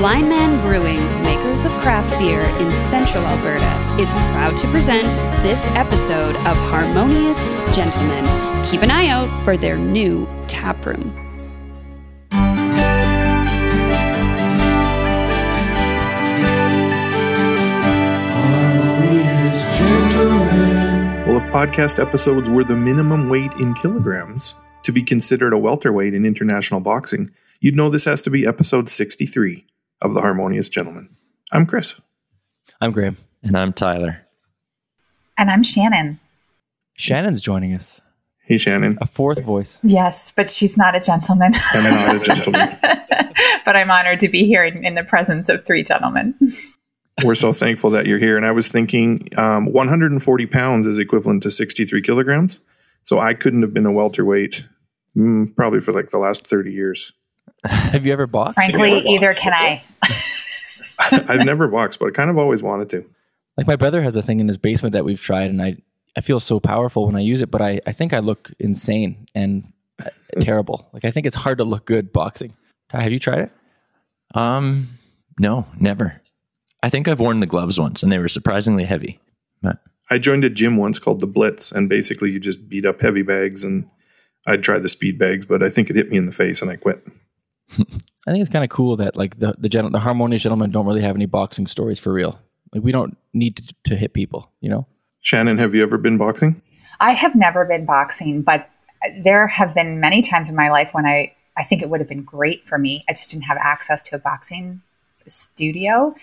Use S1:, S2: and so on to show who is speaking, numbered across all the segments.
S1: Blind Man Brewing, makers of craft beer in central Alberta, is proud to present this episode of Harmonious Gentlemen. Keep an eye out for their new tap room.
S2: Well, if podcast episodes were the minimum weight in kilograms to be considered a welterweight in international boxing, you'd know this has to be episode 63 of The Harmonious Gentleman. I'm Chris.
S3: I'm Graham.
S4: And I'm Tyler.
S5: And I'm Shannon.
S3: Shannon's joining us.
S2: Hey, Shannon.
S3: A fourth voice.
S5: Yes, but she's not a gentleman.
S2: I'm not a gentleman.
S5: but I'm honored to be here in, in the presence of three gentlemen.
S2: We're so thankful that you're here. And I was thinking um, 140 pounds is equivalent to 63 kilograms. So I couldn't have been a welterweight mm, probably for like the last 30 years.
S3: Have you ever boxed?
S5: Frankly, either can I.
S2: I've never boxed, but I kind of always wanted to.
S3: Like my brother has a thing in his basement that we've tried, and I I feel so powerful when I use it, but I I think I look insane and uh, terrible. Like I think it's hard to look good boxing. Ty, have you tried it?
S4: Um, no, never. I think I've worn the gloves once, and they were surprisingly heavy. But
S2: I joined a gym once called the Blitz, and basically you just beat up heavy bags, and I'd try the speed bags, but I think it hit me in the face, and I quit.
S3: I think it's kind of cool that like the the, gen- the harmonious gentlemen don't really have any boxing stories for real. Like we don't need to, to hit people, you know.
S2: Shannon, have you ever been boxing?
S5: I have never been boxing, but there have been many times in my life when I, I think it would have been great for me. I just didn't have access to a boxing studio.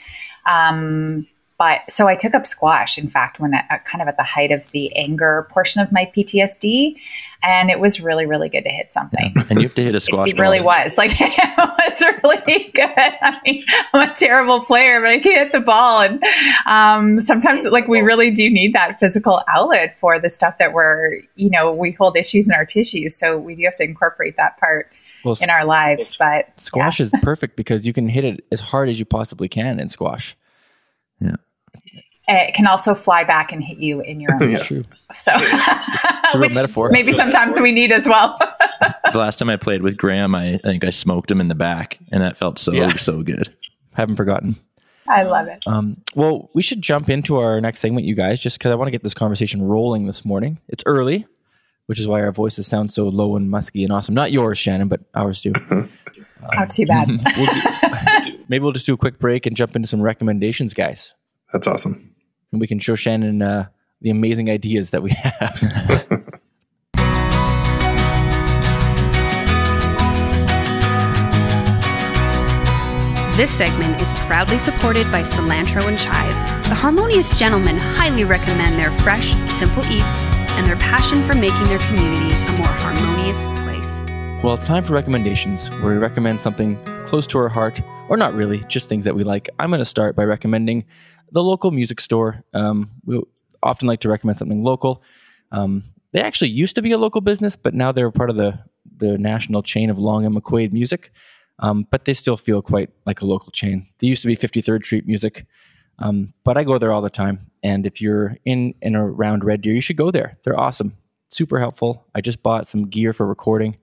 S5: Um, but so I took up squash, in fact, when I, kind of at the height of the anger portion of my PTSD, and it was really, really good to hit something.
S4: and you have to hit a squash.
S5: It really
S4: ball.
S5: was like it was really good. I mean, I'm a terrible player, but I can hit the ball, and um, sometimes like we really do need that physical outlet for the stuff that we're, you know, we hold issues in our tissues, so we do have to incorporate that part
S3: Well,
S5: in our lives. But
S3: squash
S5: yeah.
S3: is perfect because you can hit it as hard as you possibly can in squash.
S4: Yeah.
S5: It can also fly back and hit you in your own
S2: Yes.
S5: face. So,
S3: a real
S5: which
S3: metaphor.
S5: maybe sometimes we need as well.
S4: The last time I played with Graham, I, I think I smoked him in the back, and that felt so
S3: Yeah.
S4: so good.
S3: Haven't forgotten.
S5: I love it.
S3: Um, well, we should jump into our next segment, you guys, just because I want to get this conversation rolling this morning. It's early, which is why our voices sound so low and musky and awesome. Not yours, Shannon, but ours do.
S5: Oh, too bad.
S3: We'll do- maybe we'll just do a quick break and jump into some recommendations, guys,
S2: That's awesome.
S3: and we can show Shannon uh, the amazing ideas that we have.
S1: This segment is proudly supported by Cilantro and Chive. The Harmonious Gentlemen highly recommend their fresh, simple eats and their passion for making their community a more harmonious place.
S3: well, it's time for recommendations, where we recommend something close to our heart, or not really, just things that we like. I'm going to start by recommending the local music store. Um, we often like to recommend something local. Um, they actually used to be a local business, but now they're part of the the national chain of Long and McQuade Music. Um, but they still feel quite like a local chain. They used to be 53rd Street Music, um, but I go there all the time. And if you're in and around Red Deer, you should go there. They're awesome, super helpful. I just bought some gear for recording,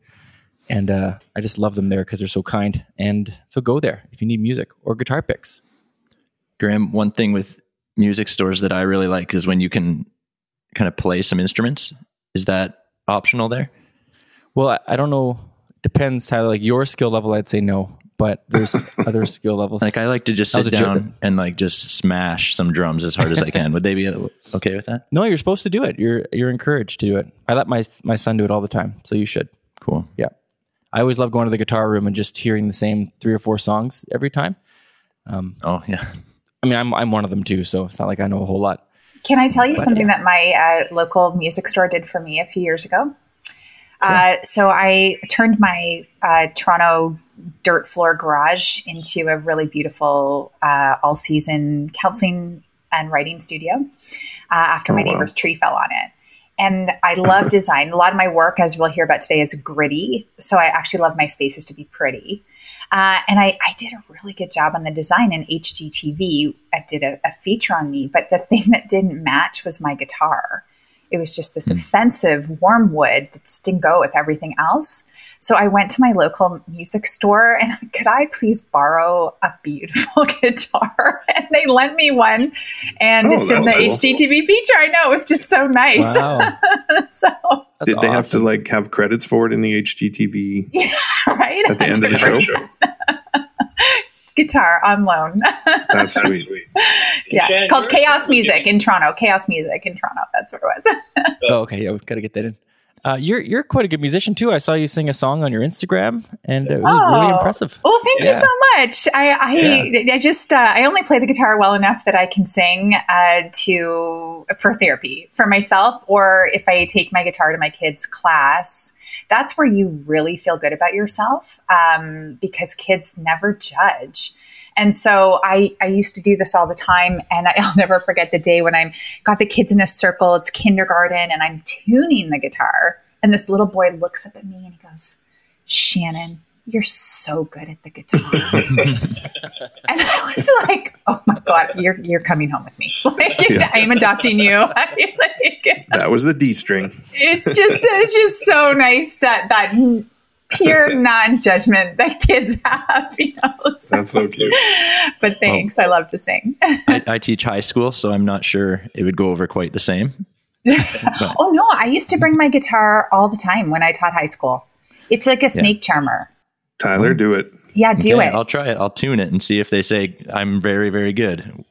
S3: and uh, I just love them there because they're so kind. And so go there if you need music or guitar picks.
S4: Graham, one thing with music stores that I really like is when you can kind of play some instruments. Is that optional there?
S3: Well, I, don't know. Depends, Tyler. Like your skill level, I'd say no, but there's other skill levels.
S4: Like I like to just sit
S3: a joke.
S4: down and like just smash some drums as hard as I can. Would they be okay with that?
S3: no, you're supposed to do it. You're you're encouraged to do it. I let my my son do it all the time, so you should.
S4: Cool.
S3: Yeah. I always love going to the guitar room and just hearing the same three or four songs every time.
S4: Um, oh yeah.
S3: I mean, I'm I'm one of them too, so it's not like I know a whole lot.
S5: Can I tell you something that my uh, local music store did for me a few years ago? Uh, so I turned my uh, Toronto dirt floor garage into a really beautiful uh, all season counseling and writing studio uh, after my
S2: wow.
S5: neighbor's tree fell on it. And I love design. A lot of my work, as we'll hear about today, is gritty. So I actually love my spaces to be pretty. Uh, and I, I did a really good job on the design and HGTV uh, did a, a feature on me. But the thing that didn't match was my guitar. It was just this offensive warm wood that just didn't go with everything else. So I went to my local music store and could I please borrow a beautiful guitar? And they lent me one, and
S2: Oh,
S5: it's in the
S2: cool.
S5: HGTV feature. I know it was just so nice.
S3: Wow.
S5: so
S3: That's
S2: Did they have to like have credits for it in the HGTV
S5: right
S2: at the end of the show?
S5: guitar on loan.
S2: That's sweet.
S5: yeah,
S6: Shannon,
S5: called Chaos Music in Toronto. Chaos Music in Toronto. That's what it was.
S3: Oh, okay. Yeah, we got to get that in. Uh, you're you're quite a good musician too. I saw you sing a song on your Instagram, and it was really
S5: Oh.
S3: impressive.
S5: Well, thank
S3: Yeah.
S5: you so much. I I, I just uh, I only play the guitar well enough that I can sing uh, to for therapy for myself, or if I take my guitar to my kids' class. That's where you really feel good about yourself um, because kids never judge. And so I, I used to do this all the time, and I'll never forget the day when I'm got the kids in a circle. It's kindergarten, and I'm tuning the guitar, and this little boy looks up at me and he goes, "Shannon, you're so good at the guitar." and I was like, "Oh my god, you're you're coming home with me. Like,
S2: Yeah.
S5: I am adopting you." like,
S2: That was the D string.
S5: it's just it's just so nice that that pure non-judgment that kids have. You know, So-
S2: That's so cute.
S5: but thanks, I love to sing.
S4: I, I teach high school, so I'm not sure it would go over quite the same.
S5: oh no, I used to bring my guitar all the time when I taught high school. It's like a snake charmer.
S2: Tyler, um, do it.
S5: Yeah, do
S4: Okay,
S5: it.
S4: I'll try it. I'll tune it and see if they say I'm very, very good.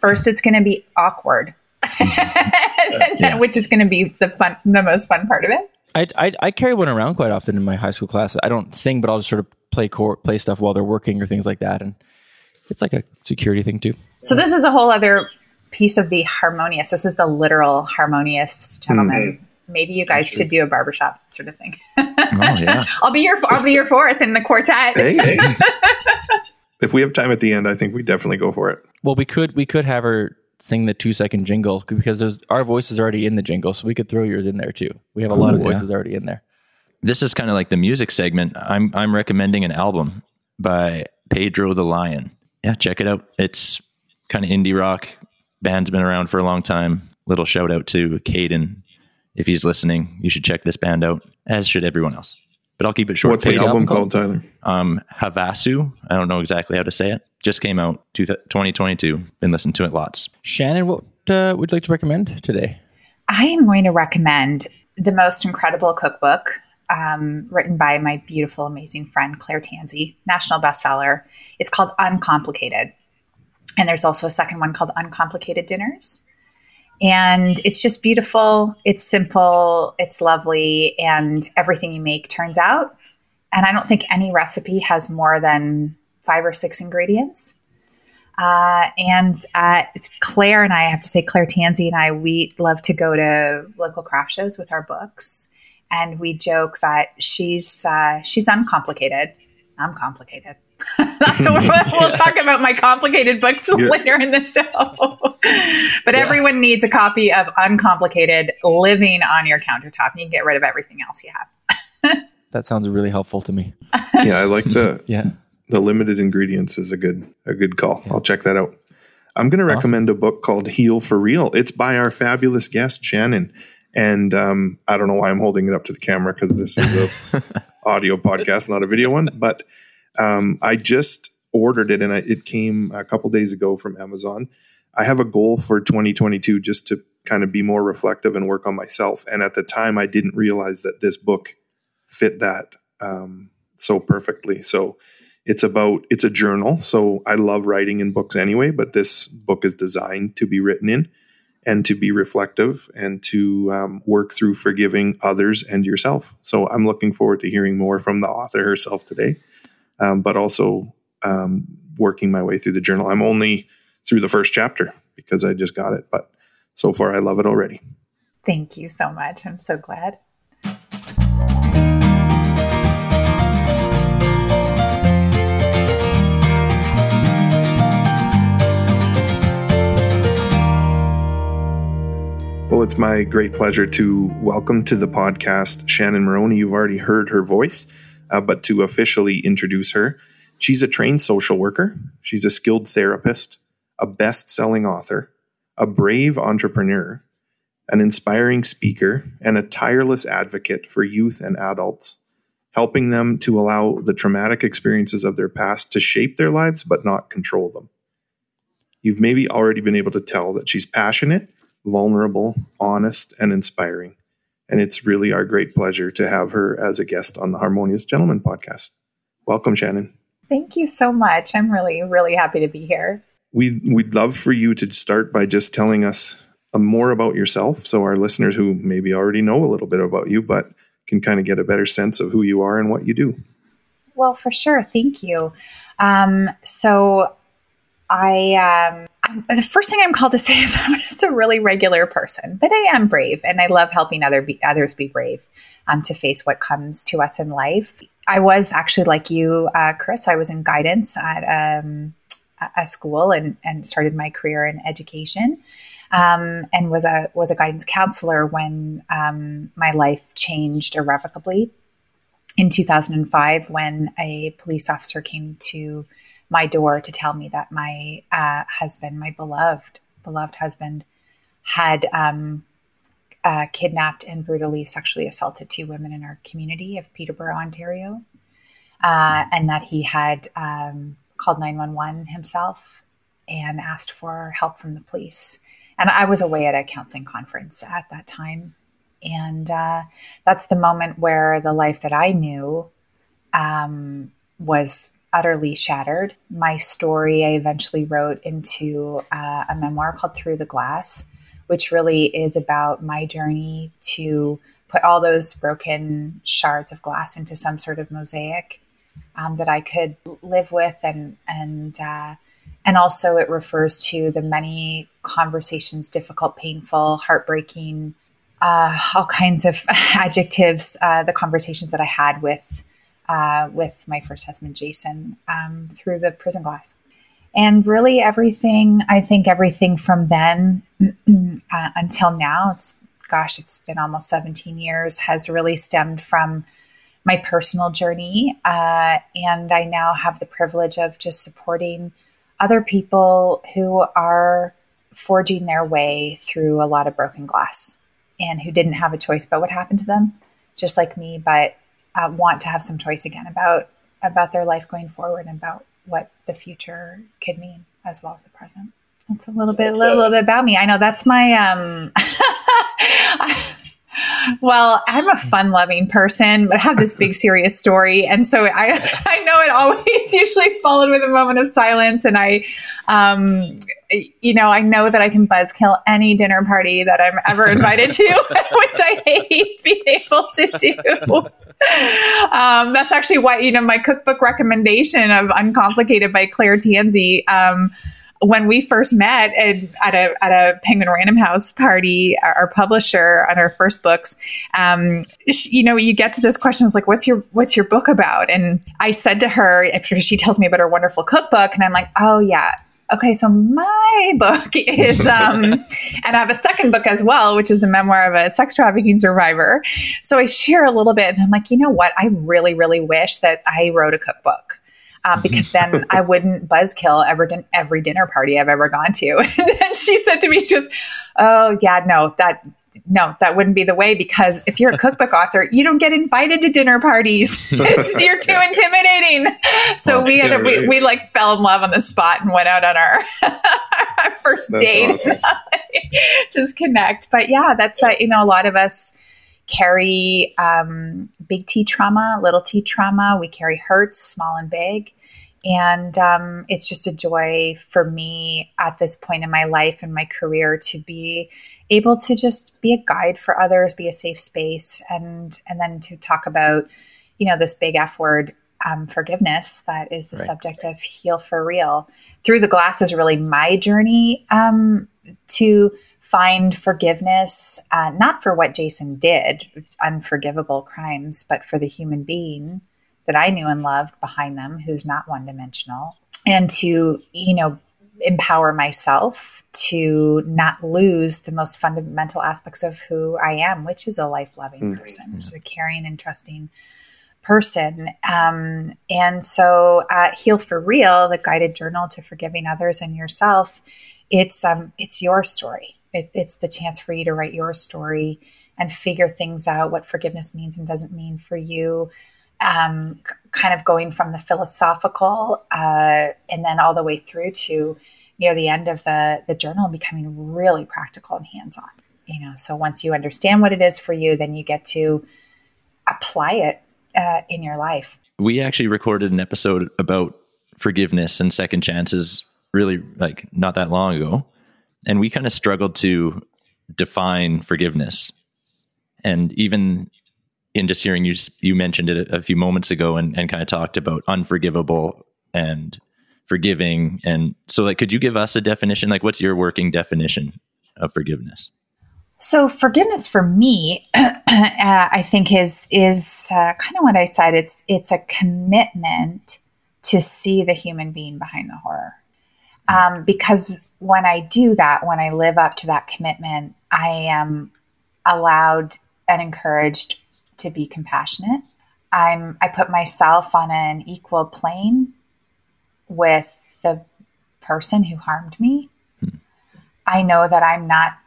S5: First, it's going to be awkward, which is going to be the fun, the most fun part of it.
S3: I, I I carry one around quite often in my high school class. I don't sing, but I'll just sort of play court, play stuff while they're working or things like that, and it's like a security thing too.
S5: So this is a whole other piece of the harmonious. This is the literal harmonious gentleman. Mm-hmm. Maybe you guys should do a barbershop sort of thing.
S4: Oh yeah.
S5: I'll be your I'll be your fourth in the quartet.
S2: Hey, if we have time at the end, I think we definitely go for it.
S3: Well, we could we could have her sing the two second jingle because there's our voice is already in the jingle, so we could throw yours in there too. We have a lot of
S4: Oh, yeah.
S3: voices already in there.
S4: This is kind of like the music segment. I'm I'm recommending an album by Pedro the Lion. Yeah, check it out. It's kind of indie rock. Band's been around for a long time. Little shout out to Caden. If he's listening, you should check this band out, as should everyone else. But I'll keep it short.
S2: What's the
S3: What's the
S2: album
S3: album
S2: called, Tyler?
S4: Um, Havasu. I don't know exactly how to say it. Just came out 2022. Been listening to it lots.
S3: Shannon, what uh, would you like to recommend today?
S5: I am going to recommend the most incredible cookbook um, written by my beautiful, amazing friend Claire Tansey, national bestseller. It's called Uncomplicated. And there's also a second one called Uncomplicated Dinners. And it's just beautiful. It's simple. It's lovely. And everything you make turns out. And I don't think any recipe has more than five or six ingredients. Uh, and uh, it's Claire and I, have to say, Claire Tansey and I, we love to go to local craft shows with our books. And we joke that she's uh, she's uncomplicated. I'm complicated. That's what we'll, we'll talk about my complicated books
S2: Yeah.
S5: later in the show. but everyone needs a copy of Uncomplicated living on your countertop. You can get rid of everything else you have.
S3: That sounds really helpful to me.
S2: Yeah, I like the
S3: Yeah.
S2: the limited ingredients is a good a good call. I'll check that out. I'm going to recommend a book called Heal for Real. It's by our fabulous guest Shannon, and um, I don't know why I'm holding it up to the camera because this is a audio podcast, not a video one. But um, I just ordered it, and I, it came a couple days ago from Amazon. I have a goal for 2022 just to kind of be more reflective and work on myself. And at the time, I didn't realize that this book fit that um, so perfectly. So it's about it's a journal. So I love writing in books anyway, but this book is designed to be written in and to be reflective and to um, work through forgiving others and yourself. So I'm looking forward to hearing more from the author herself today, um, but also um, working my way through the journal. I'm only through the first chapter because I just got it, but so far I love it already.
S5: Thank you so much. I'm so glad.
S2: Well, it's my great pleasure to welcome to the podcast Shannon Moroney. You've already heard her voice, uh, but to officially introduce her, she's a trained social worker, she's a skilled therapist, a best selling author, a brave entrepreneur, an inspiring speaker, and a tireless advocate for youth and adults, helping them to allow the traumatic experiences of their past to shape their lives but not control them. You've maybe already been able to tell that she's passionate, vulnerable, honest, and inspiring. And it's really our great pleasure to have her as a guest on the Harmonious Gentleman podcast. Welcome, Shannon.
S5: Thank you so much. I'm really, really happy to be here.
S2: We, we'd love for you to start by just telling us more about yourself so our listeners who maybe already know a little bit about you, but can kind of get a better sense of who you are and what you do.
S5: Well, for sure. Thank you. Um, so, I um, the first thing I'm called to say is I'm just a really regular person, but I am brave, and I love helping other be, others be brave um, to face what comes to us in life. I was actually like you, uh, Chris. I was in guidance at um, a school and, and started my career in education. Um, and was a was a guidance counselor when um, my life changed irrevocably in 2005 when a police officer came to my door to tell me that my uh, husband, my beloved, beloved husband, had um, uh, kidnapped and brutally sexually assaulted two women in our community of Peterborough, Ontario, uh, and that he had um, called 911 himself and asked for help from the police. And I was away at a counseling conference at that time. And uh, that's the moment where the life that I knew um, was utterly shattered. My story I eventually wrote into uh, a memoir called Through the Glass, which really is about my journey to put all those broken shards of glass into some sort of mosaic um, that I could live with, and and uh, and also it refers to the many conversations, difficult, painful, heartbreaking, uh, all kinds of adjectives. Uh, the conversations that I had with uh, with my first husband, Jason, um, through the prison glass. And really, everything, I think everything from then uh, until now, it's gosh, it's been almost 17 years, has really stemmed from my personal journey. Uh, and I now have the privilege of just supporting other people who are forging their way through a lot of broken glass and who didn't have a choice about what happened to them, just like me, but uh, want to have some choice again about about their life going forward and about what the future could mean as well as the present. That's a little bit, a little, little bit about me. I know that's my. Um, well, I'm a fun-loving person, but I have this big, serious story, and so I, I know it always usually followed with a moment of silence, and I, um, you know, I know that I can buzzkill any dinner party that I'm ever invited to, which I hate being able to do. Um, that's actually why, you know, my cookbook recommendation of Uncomplicated by Claire Tansey. Um, when we first met at, at, a at a Penguin Random House party, our, our publisher on our first books, um, she, you know, you get to this question, I was like, "What's your What's your book about?" And I said to her, after she tells me about her wonderful cookbook, and I'm like, "Oh yeah, okay, so my book is, um, and I have a second book as well, which is a memoir of a sex trafficking survivor. So I share a little bit, and I'm like, you know what? I really, really wish that I wrote a cookbook. Um, because then I wouldn't buzzkill every, din- every dinner party I've ever gone to. and then she said to me, just, Oh, yeah, no, that no, that wouldn't be the way because if you're a cookbook author, you don't get invited to dinner parties. it's, you're too intimidating. So well, we had yeah, a, we, right. we like fell in love on the spot and went out on our, our first that's date. Awesome. Just connect. But yeah, that's uh, you know a lot of us carry um, big T trauma, little T trauma. We carry hurts, small and big. And um, it's just a joy for me at this point in my life and my career to be able to just be a guide for others, be a safe space, and and then to talk about, you know, this big F word, um, forgiveness. That is the right. subject of Heal for Real. Through the Glass is really my journey um, to find forgiveness, uh, not for what Jason did, unforgivable crimes, but for the human being that I knew and loved behind them, who's not one dimensional, and to you know empower myself to not lose the most fundamental aspects of who I am, which is a life loving mm-hmm. person, which is a caring and trusting person. Um, and so, uh, Heal for Real, the guided journal to forgiving others and yourself, it's um, it's your story. It, it's the chance for you to write your story and figure things out, what forgiveness means and doesn't mean for you. um, kind of going from the philosophical uh, and then all the way through to near the end of the the journal becoming really practical and hands on. You know, so once you understand what it is for you, then you get to apply it uh, in your life.
S4: We actually recorded an episode about forgiveness and second chances really like not that long ago and we kind of struggled to define forgiveness and even in just hearing you you mentioned it a, few moments ago and, and kind of talked about unforgivable and forgiving and so like could you give us a definition? Like what's your working definition of forgiveness?
S5: So forgiveness for me uh, i think is is uh, kind of what i said. It's it's a commitment to see the human being behind the horror. Um, because when i do that when i live up to that commitment i am allowed and encouraged to be compassionate. I'm I put myself on an equal plane with the person who harmed me. Hmm. I know that I'm not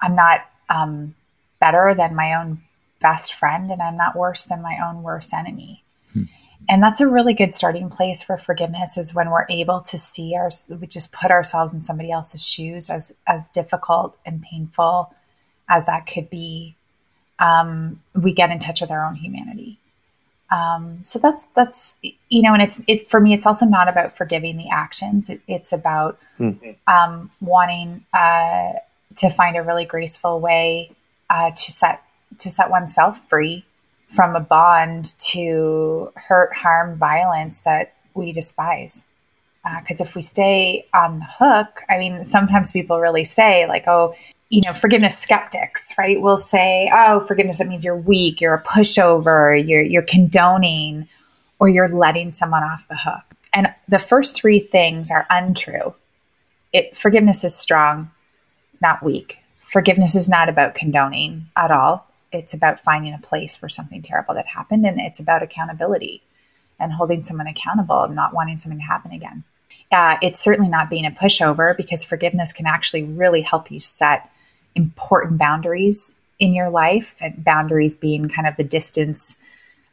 S5: I'm not um, better than my own best friend, and I'm not worse than my own worst enemy. Hmm. And that's a really good starting place for forgiveness is when we're able to see our we just put ourselves in somebody else's shoes as as difficult and painful as that could be um, we get in touch with our own humanity. Um, so that's that's you know, and it's it for me. It's also not about forgiving the actions. It, it's about mm-hmm. um, wanting uh, to find a really graceful way uh, to set to set oneself free from a bond to hurt, harm, violence that we despise. Because uh, if we stay on the hook, I mean, sometimes people really say like, "Oh, you know, forgiveness skeptics, right, will say, "Oh, forgiveness that means you're weak, you're a pushover, you're you're condoning, or you're letting someone off the hook." And the first three things are untrue. It forgiveness is strong, not weak. Forgiveness is not about condoning at all. It's about finding a place for something terrible that happened, and it's about accountability and holding someone accountable and not wanting something to happen again. Uh, it's certainly not being a pushover because forgiveness can actually really help you set important boundaries in your life, and boundaries being kind of the distance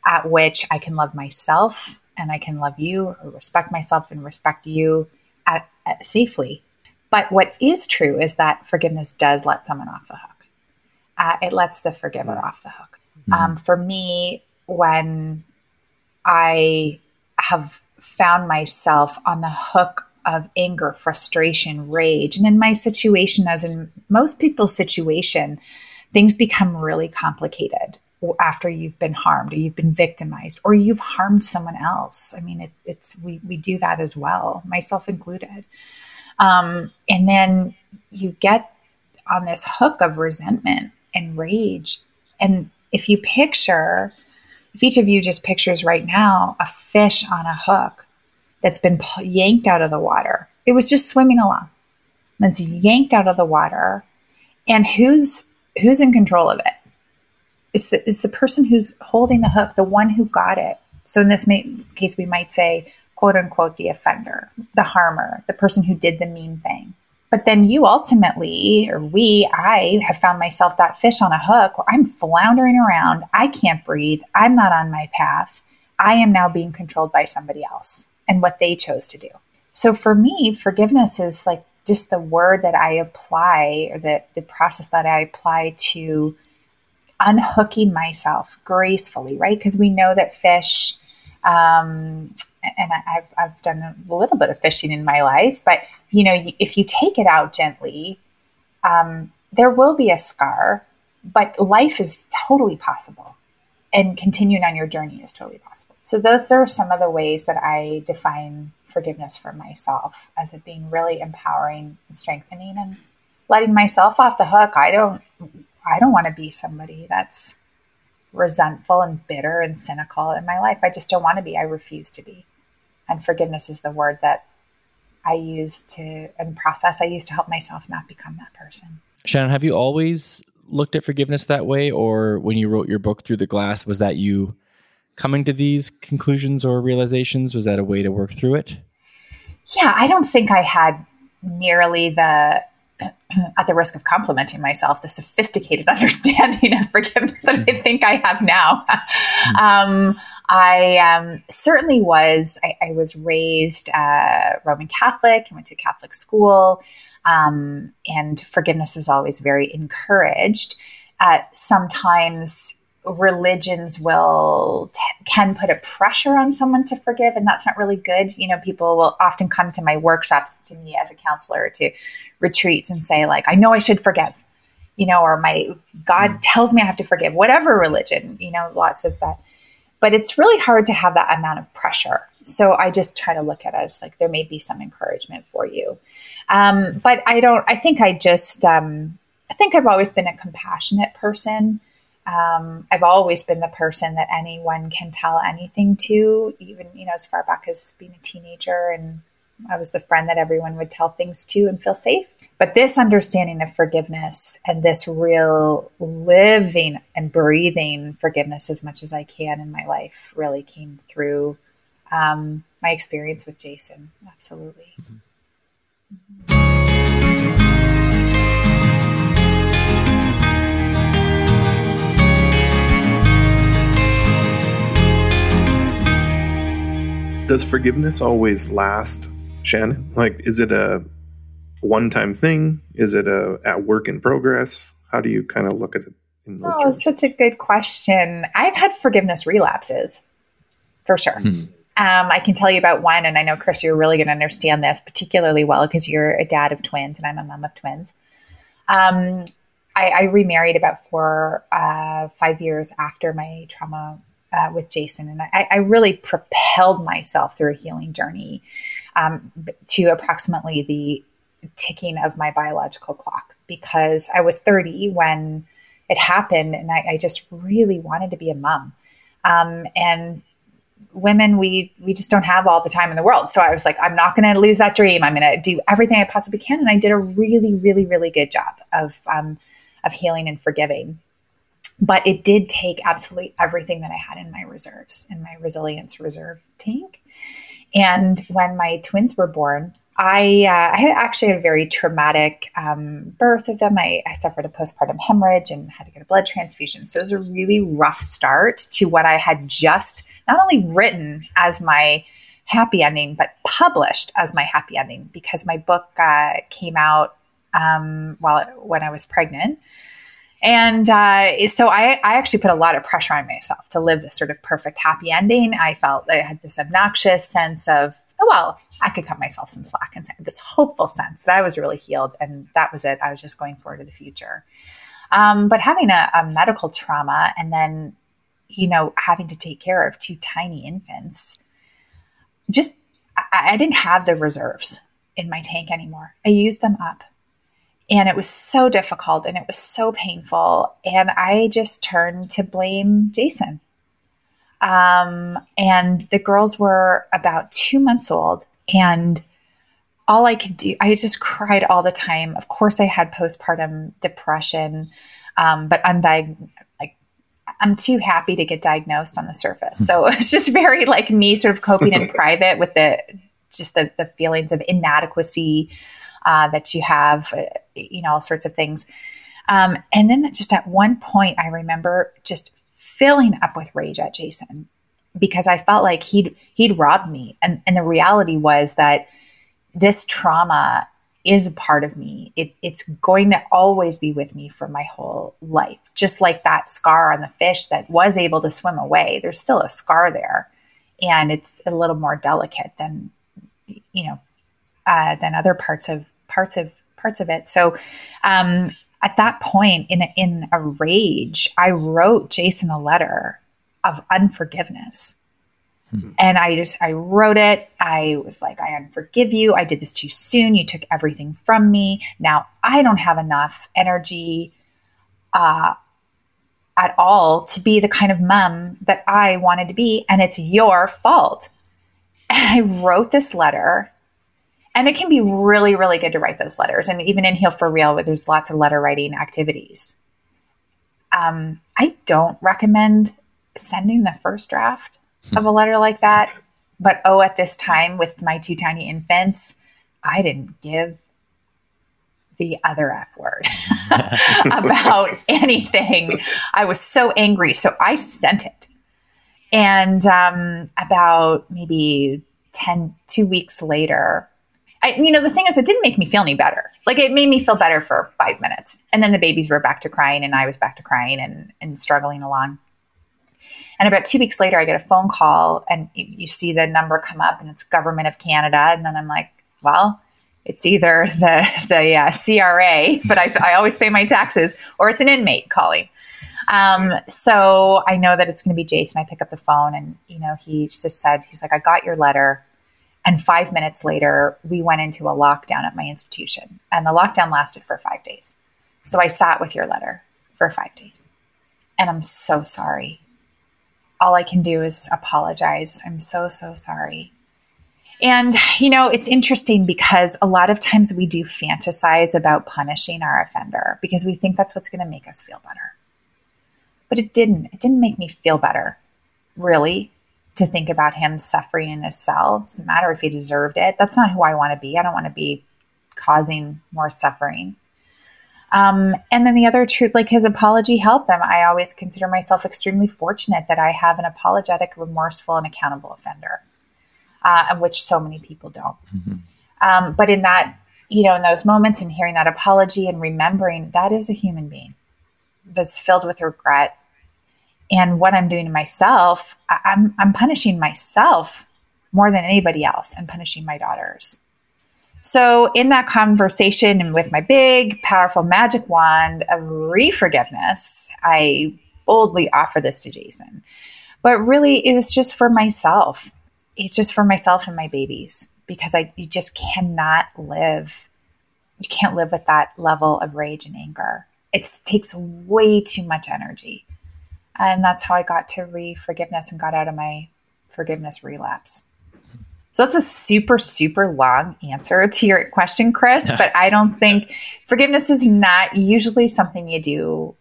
S5: at which I can love myself and I can love you or respect myself and respect you at, at safely. But what is true is that forgiveness does let someone off the hook. Uh, it lets the forgiver off the hook. Mm-hmm. Um, for me, when I have found myself on the hook of anger, frustration, rage. And in my situation, as in most people's situation, things become really complicated after you've been harmed or you've been victimized or you've harmed someone else. I mean, it, it's we we do that as well, myself included. Um, and then you get on this hook of resentment and rage. And if you picture, if each of you just pictures right now a fish on a hook that's been yanked out of the water. It was just swimming along. And it's yanked out of the water. And who's who's in control of it? It's the, it's the person who's holding the hook, the one who got it. So in this case, we might say, quote unquote, the offender, the harmer, the person who did the mean thing. But then you ultimately, or we, I have found myself that fish on a hook where I'm floundering around. I can't breathe. I'm not on my path. I am now being controlled by somebody else and what they chose to do. So for me, forgiveness is like just the word that I apply or the, the process that I apply to unhooking myself gracefully, right? Because we know that fish, um, and I've, I've done a little bit of fishing in my life, but you know, if you take it out gently, um, there will be a scar, but life is totally possible and continuing on your journey is totally possible. So those are some of the ways that I define forgiveness for myself as it being really empowering and strengthening and letting myself off the hook. I don't I don't want to be somebody that's resentful and bitter and cynical in my life. I just don't want to be. I refuse to be. And forgiveness is the word that I use to and process I use to help myself not become that person.
S3: Shannon, have you always looked at forgiveness that way, or when you wrote your book through the glass, was that you coming to these conclusions or realizations? Was that a way to work through it?
S5: Yeah, I don't think I had nearly the at the risk of complimenting myself, the sophisticated understanding of forgiveness that I think I have now. um, I um, certainly was. I, I was raised uh, Roman Catholic and went to Catholic school, um, and forgiveness was always very encouraged. Uh, sometimes religions will t- can put a pressure on someone to forgive and that's not really good. You know people will often come to my workshops to me as a counselor to retreats and say like i know i should forgive you know or my god mm. tells me i have to forgive whatever religion you know lots of that. But it's really hard to have that amount of pressure. So i just try to look at it as like there may be some encouragement for you. Um, but i don't i think i just um, i think i've always been a compassionate person um, I've always been the person that anyone can tell anything to, even you know as far back as being a teenager, and I was the friend that everyone would tell things to and feel safe. But this understanding of forgiveness and this real living and breathing forgiveness as much as I can in my life really came through um, my experience with Jason. Absolutely. Mm-hmm.
S2: Does forgiveness always last, Shannon? Like, is it a one time thing? Is it a at work in progress? How do you kind of look at it?
S5: In those oh, terms? such a good question. I've had forgiveness relapses for sure. Hmm. Um, I can tell you about one, and I know, Chris, you're really going to understand this particularly well because you're a dad of twins and I'm a mom of twins. Um, I, I, remarried about four, uh, five years after my trauma uh, with Jason, and I, I, really propelled myself through a healing journey um, to approximately the ticking of my biological clock because I was 30 when it happened, and I, I just really wanted to be a mom. Um, and women, we we just don't have all the time in the world. So I was like, I'm not going to lose that dream. I'm going to do everything I possibly can, and I did a really, really, really good job of um, of healing and forgiving but it did take absolutely everything that I had in my reserves, in my resilience reserve tank. And when my twins were born, I, uh, I had actually had a very traumatic um, birth of them. I, I, suffered a postpartum hemorrhage and had to get a blood transfusion. So it was a really rough start to what I had just not only written as my happy ending, but published as my happy ending because my book uh, came out um, while when I was pregnant. And uh, so I, I actually put a lot of pressure on myself to live this sort of perfect happy ending. I felt I had this obnoxious sense of, oh, well, I could cut myself some slack and this hopeful sense that I was really healed and that was it. I was just going forward to the future. Um, but having a, a medical trauma and then, you know, having to take care of two tiny infants, just, I, I didn't have the reserves in my tank anymore. I used them up. And it was so difficult and it was so painful. And I just turned to blame Jason. Um, and the girls were about two months old. And all I could do, I just cried all the time. Of course, I had postpartum depression, um, but undiagnosed. Like, I'm too happy to get diagnosed on the surface. So it's just very like me sort of coping in private with the just the, the feelings of inadequacy, uh, that you have, uh, you know, all sorts of things. Um, and then just at one point, I remember just filling up with rage at Jason because I felt like he'd he'd robbed me, and and the reality was that this trauma is a part of me. It, it's going to always be with me for my whole life. Just like that scar on the fish that was able to swim away, there's still a scar there, and it's a little more delicate than you know uh, than other parts of parts of parts of it. So um, at that point, in a, in a rage, I wrote Jason a letter of unforgiveness. Hmm. And I just, I wrote it. I was like, I unforgive you. I did this too soon. You took everything from me. Now I don't have enough energy uh, at all to be the kind of mom that I wanted to be. And it's your fault. And I wrote this letter and it can be really, really good to write those letters. And even in Heal for Real, where there's lots of letter writing activities. Um, I don't recommend sending the first draft of a letter like that. But oh, at this time with my two tiny infants, I didn't give the other F word about anything. I was so angry. So I sent it. And um, about maybe 10, two weeks later, I, you know, the thing is, it didn't make me feel any better. Like it made me feel better for five minutes. And then the babies were back to crying and I was back to crying and, and struggling along. And about two weeks later, I get a phone call and you, see the number come up and it's Government of Canada. And then I'm like, well, it's either the the uh, CRA, but I, I always pay my taxes, or it's an inmate calling. Um, so I know that it's going to be Jason. I pick up the phone, and you know, he just said, he's like, I got your letter. And five minutes later, we went into a lockdown at my institution, and the lockdown lasted for five days. So I sat with your letter for five days, and I'm so sorry. All I can do is apologize. I'm so so sorry. And, you know, it's interesting because a lot of times we do fantasize about punishing our offender because we think that's what's going to make us feel better. But it didn't. It didn't make me feel better, really, to think about him suffering in his cell. It doesn't matter if he deserved it. That's not who I want to be. I don't want to be causing more suffering. Um, and then the other truth, like his apology helped him. I always consider myself extremely fortunate that I have an apologetic, remorseful, and accountable offender uh, which so many people don't. Mm-hmm. Um, but in that, you know, in those moments and hearing that apology and remembering that is a human being that's filled with regret. And what I'm doing to myself, I- I'm, I'm punishing myself more than anybody else and punishing my daughters. So, in that conversation and with my big, powerful magic wand of re forgiveness, I boldly offer this to Jason. But really, it was just for myself it's just for myself and my babies because I you just cannot live you can't live with that level of rage and anger. It takes way too much energy. And that's how I got to re forgiveness and got out of my forgiveness relapse. So that's a super, super long answer to your question, Chris. but I don't think forgiveness is not usually something you do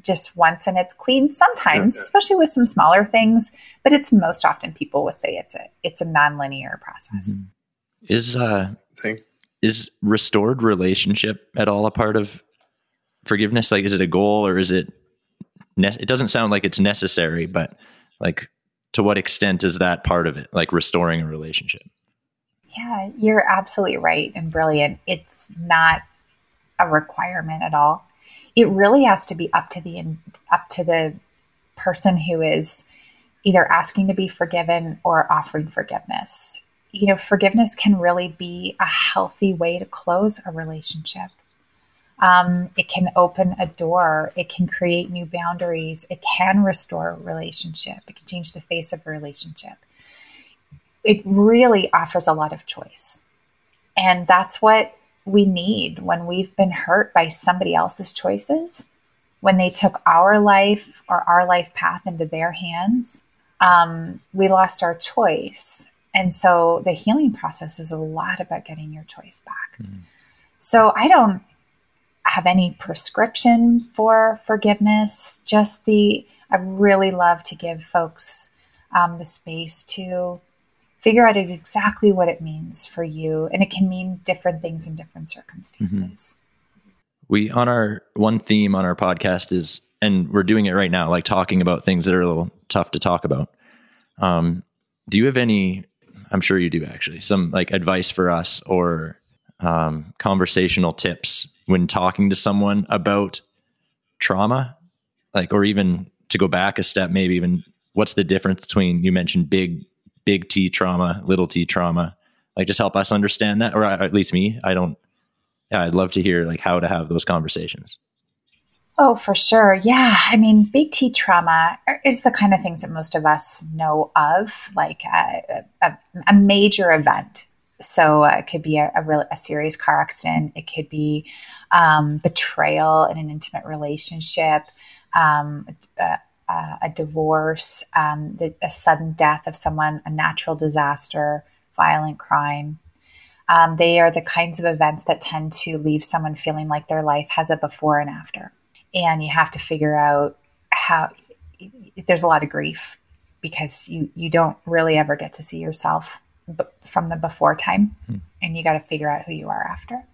S5: just once and it's clean sometimes, especially with some smaller things, but it's most often people will say it's a it's a nonlinear process. Mm-hmm.
S4: Is uh Thing. is restored relationship at all a part of forgiveness? Like is it a goal or is it ne- it doesn't sound like it's necessary, but like to what extent is that part of it? Like restoring a relationship?
S5: Yeah, you're absolutely right and brilliant. It's not a requirement at all it really has to be up to the up to the person who is either asking to be forgiven or offering forgiveness. You know, forgiveness can really be a healthy way to close a relationship. Um, it can open a door. It can create new boundaries. It can restore a relationship. It can change the face of a relationship. It really offers a lot of choice. And that's what we need when we've been hurt by somebody else's choices, when they took our life or our life path into their hands, um, we lost our choice. And so the healing process is a lot about getting your choice back. Mm-hmm. So I don't have any prescription for forgiveness, just the, I really love to give folks um, the space to figure out exactly what it means for you. And it can mean different things in different circumstances. Mm-hmm.
S4: We, on our one theme on our podcast is, and we're doing it right now, like talking about things that are a little tough to talk about. Um, do you have any, I'm sure you do actually, some like advice for us or um, conversational tips when talking to someone about trauma? Like, or even to go back a step, maybe even what's the difference between you mentioned big big T trauma, little T trauma. Like just help us understand that, or at least me. I don't. Yeah, I'd love to hear like how to have those conversations.
S5: Oh, for sure. Yeah. I mean, big T trauma is the kind of things that most of us know of, like a, a, a major event. So uh, it could be a, a, real, a serious car accident. It could be um, betrayal in an intimate relationship, um, uh, a divorce, um, the, a sudden death of someone, a natural disaster, violent crime. Um, they are the kinds of events that tend to leave someone feeling like their life has a before and after. And you have to figure out how there's a lot of grief because you, you don't really ever get to see yourself b- from the before time. Hmm. And you got to figure out who you are after.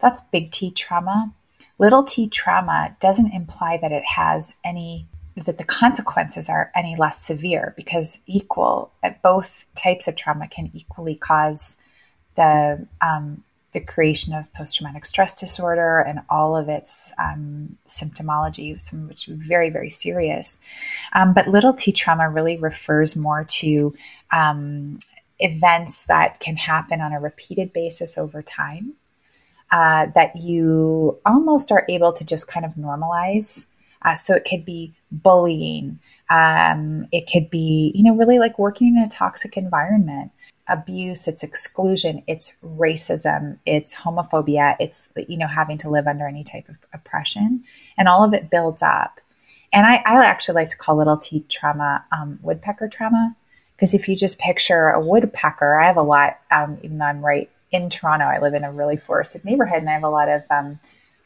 S5: That's big T trauma. Little t trauma doesn't imply that it has any that the consequences are any less severe because equal both types of trauma can equally cause the um, the creation of post traumatic stress disorder and all of its um, symptomology, some of which is very very serious. Um, but little t trauma really refers more to um, events that can happen on a repeated basis over time uh, that you almost are able to just kind of normalize. Uh, so it could be bullying. Um, it could be, you know, really like working in a toxic environment, abuse, it's exclusion, it's racism, it's homophobia, it's, you know, having to live under any type of oppression. And all of it builds up. And I, I actually like to call little t trauma um, woodpecker trauma. Because if you just picture a woodpecker, I have a lot, um, even though I'm right in Toronto. I live in a really forested neighborhood and I have a lot of um,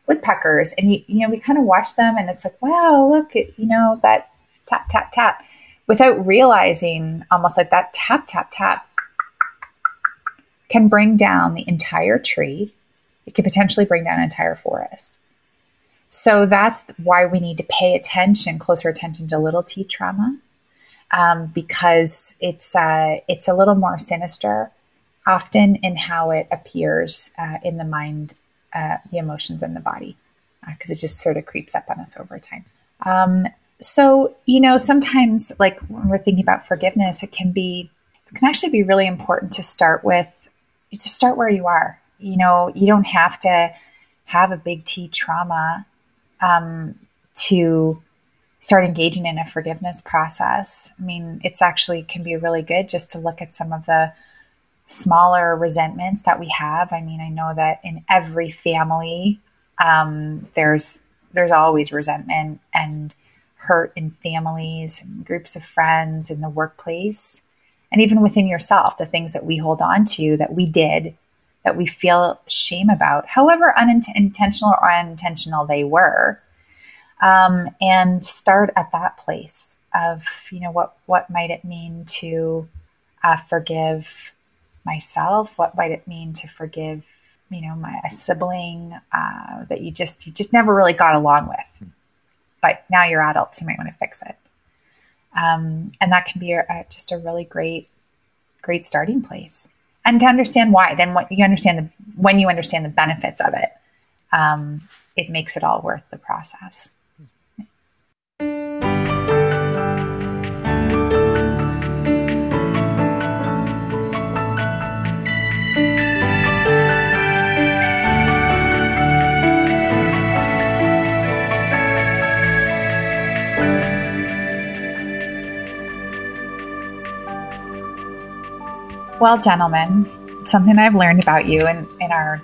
S5: woodpeckers. And, you, you know, we kind of watch them and it's like, wow, look, at, you know, that tap, tap, tap, without realizing almost like that tap, tap, tap can bring down the entire tree. It could potentially bring down an entire forest. So that's why we need to pay attention, closer attention to little t trauma, um, because it's uh, it's a little more sinister often in how it appears uh, in the mind, uh, the emotions, and the body, because uh, it just sort of creeps up on us over time. Um, so, you know, sometimes, like when we're thinking about forgiveness, it can be, it can actually be really important to start with, to start where you are. You know, you don't have to have a big T trauma um, to start engaging in a forgiveness process. I mean, it's actually can be really good just to look at some of the smaller resentments that we have. I mean, I know that in every family, um, there's there's always resentment and hurt in families and groups of friends in the workplace and even within yourself the things that we hold on to that we did that we feel shame about however unintentional or unintentional they were um, and start at that place of you know what what might it mean to uh, forgive myself? What might it mean to forgive, you know, my a sibling uh, that you just you just never really got along with, but now you're adults, you might want to fix it. Um, and that can be a, a, just a really great, great starting place. And to understand why, then what you understand the when you understand the benefits of it, um, it makes it all worth the process. Well, gentlemen, something I've learned about you in, in our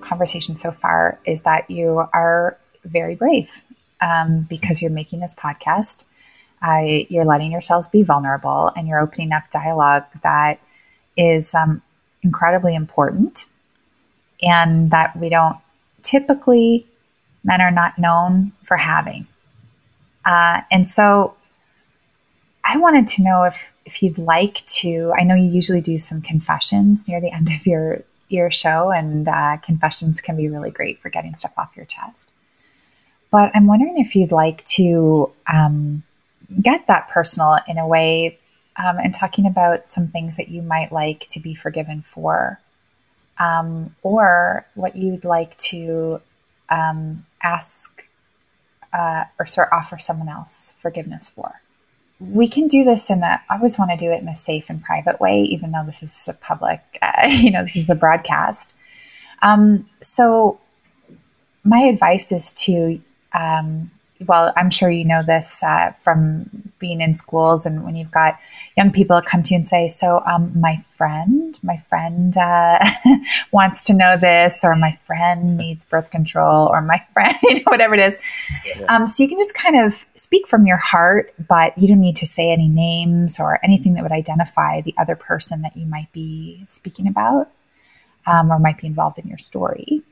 S5: conversation so far is that you are very brave um, because you're making this podcast. Uh, you're letting yourselves be vulnerable and you're opening up dialogue that is um, incredibly important and that we don't typically, men are not known for having. Uh, and so I wanted to know if if you'd like to, I know you usually do some confessions near the end of your your show, and uh, confessions can be really great for getting stuff off your chest. But I'm wondering if you'd like to um, get that personal in a way, um, and talking about some things that you might like to be forgiven for, um, or what you'd like to um, ask uh, or sort of offer someone else forgiveness for we can do this in a i always want to do it in a safe and private way even though this is a public uh, you know this is a broadcast. Um, so my advice is to um, well, I'm sure you know this uh, from being in schools and when you've got young people come to you and say, "So, um, my friend, my friend uh, wants to know this, or my friend needs birth control, or my friend, you know, whatever it is." Um, so you can just kind of speak from your heart, but you don't need to say any names or anything that would identify the other person that you might be speaking about um, or might be involved in your story.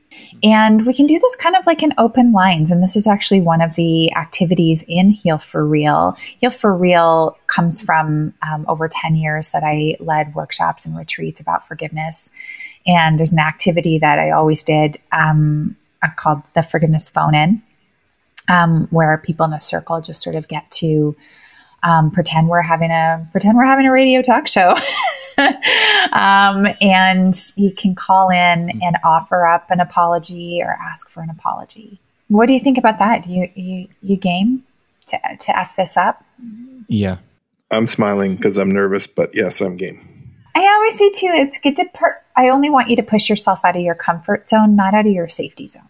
S5: And we can do this kind of like in open lines. And this is actually one of the activities in Heal for Real. Heal for Real comes from um, over 10 years that I led workshops and retreats about forgiveness. And there's an activity that I always did um, uh, called the forgiveness phone in, um, where people in a circle just sort of get to um, pretend we're having a pretend we're having a radio talk show. um, and you can call in and offer up an apology or ask for an apology. What do you think about that? You you you game to to f this up?
S3: Yeah,
S2: I'm smiling because I'm nervous, but yes, I'm game.
S5: I always say too, it's good to. Per- I only want you to push yourself out of your comfort zone, not out of your safety zone.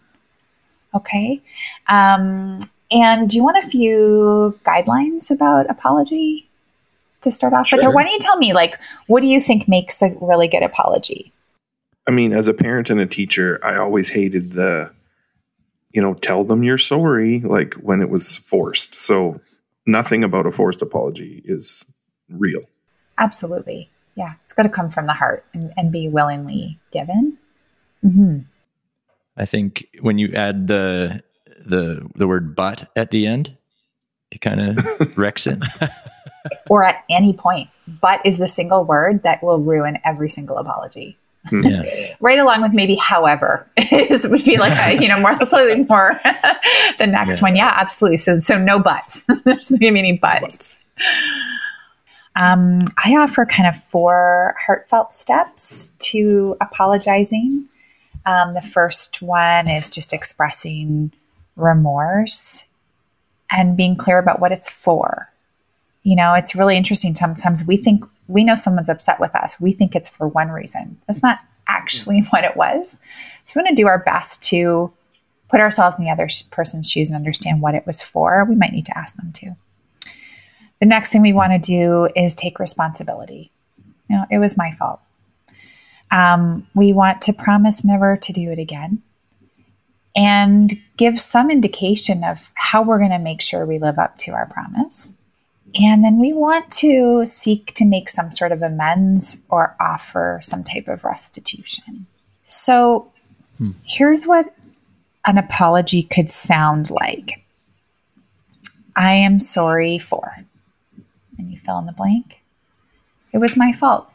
S5: Okay. Um, and do you want a few guidelines about apology to start off
S2: Sure.
S5: with? Or why don't you tell me, like, what do you think makes a really good apology?
S2: I mean, as a parent and a teacher, I always hated the, you know, tell them you're sorry, like when it was forced. So nothing about a forced apology is real.
S5: Absolutely. Yeah. It's got to come from the heart and, and be willingly given. hmm
S4: I think when you add the the the word but at the end, it kind of wrecks it.
S5: Or at any point. But is the single word that will ruin every single apology.
S4: Yeah.
S5: right along with maybe however is would be like a, you know more slightly more the next
S4: Yeah.
S5: one yeah absolutely so so no buts there's no meaning buts um, i offer kind of four heartfelt steps to apologizing um, the first one is just expressing remorse and being clear about what it's for you know it's really interesting sometimes. We think we know someone's upset with us. We think it's for one reason. That's not actually what it was. So we want to do our best to put ourselves in the other person's shoes and understand what it was for. We might need to ask them to the next thing we want to do is take responsibility. You know it was my fault. Um, we want to promise never to do it again and give some indication of how we're going to make sure we live up to our promise and then we want to seek to make some sort of amends or offer some type of restitution. So hmm. here's what an apology could sound like I am sorry for, and you fill in the blank. It was my fault.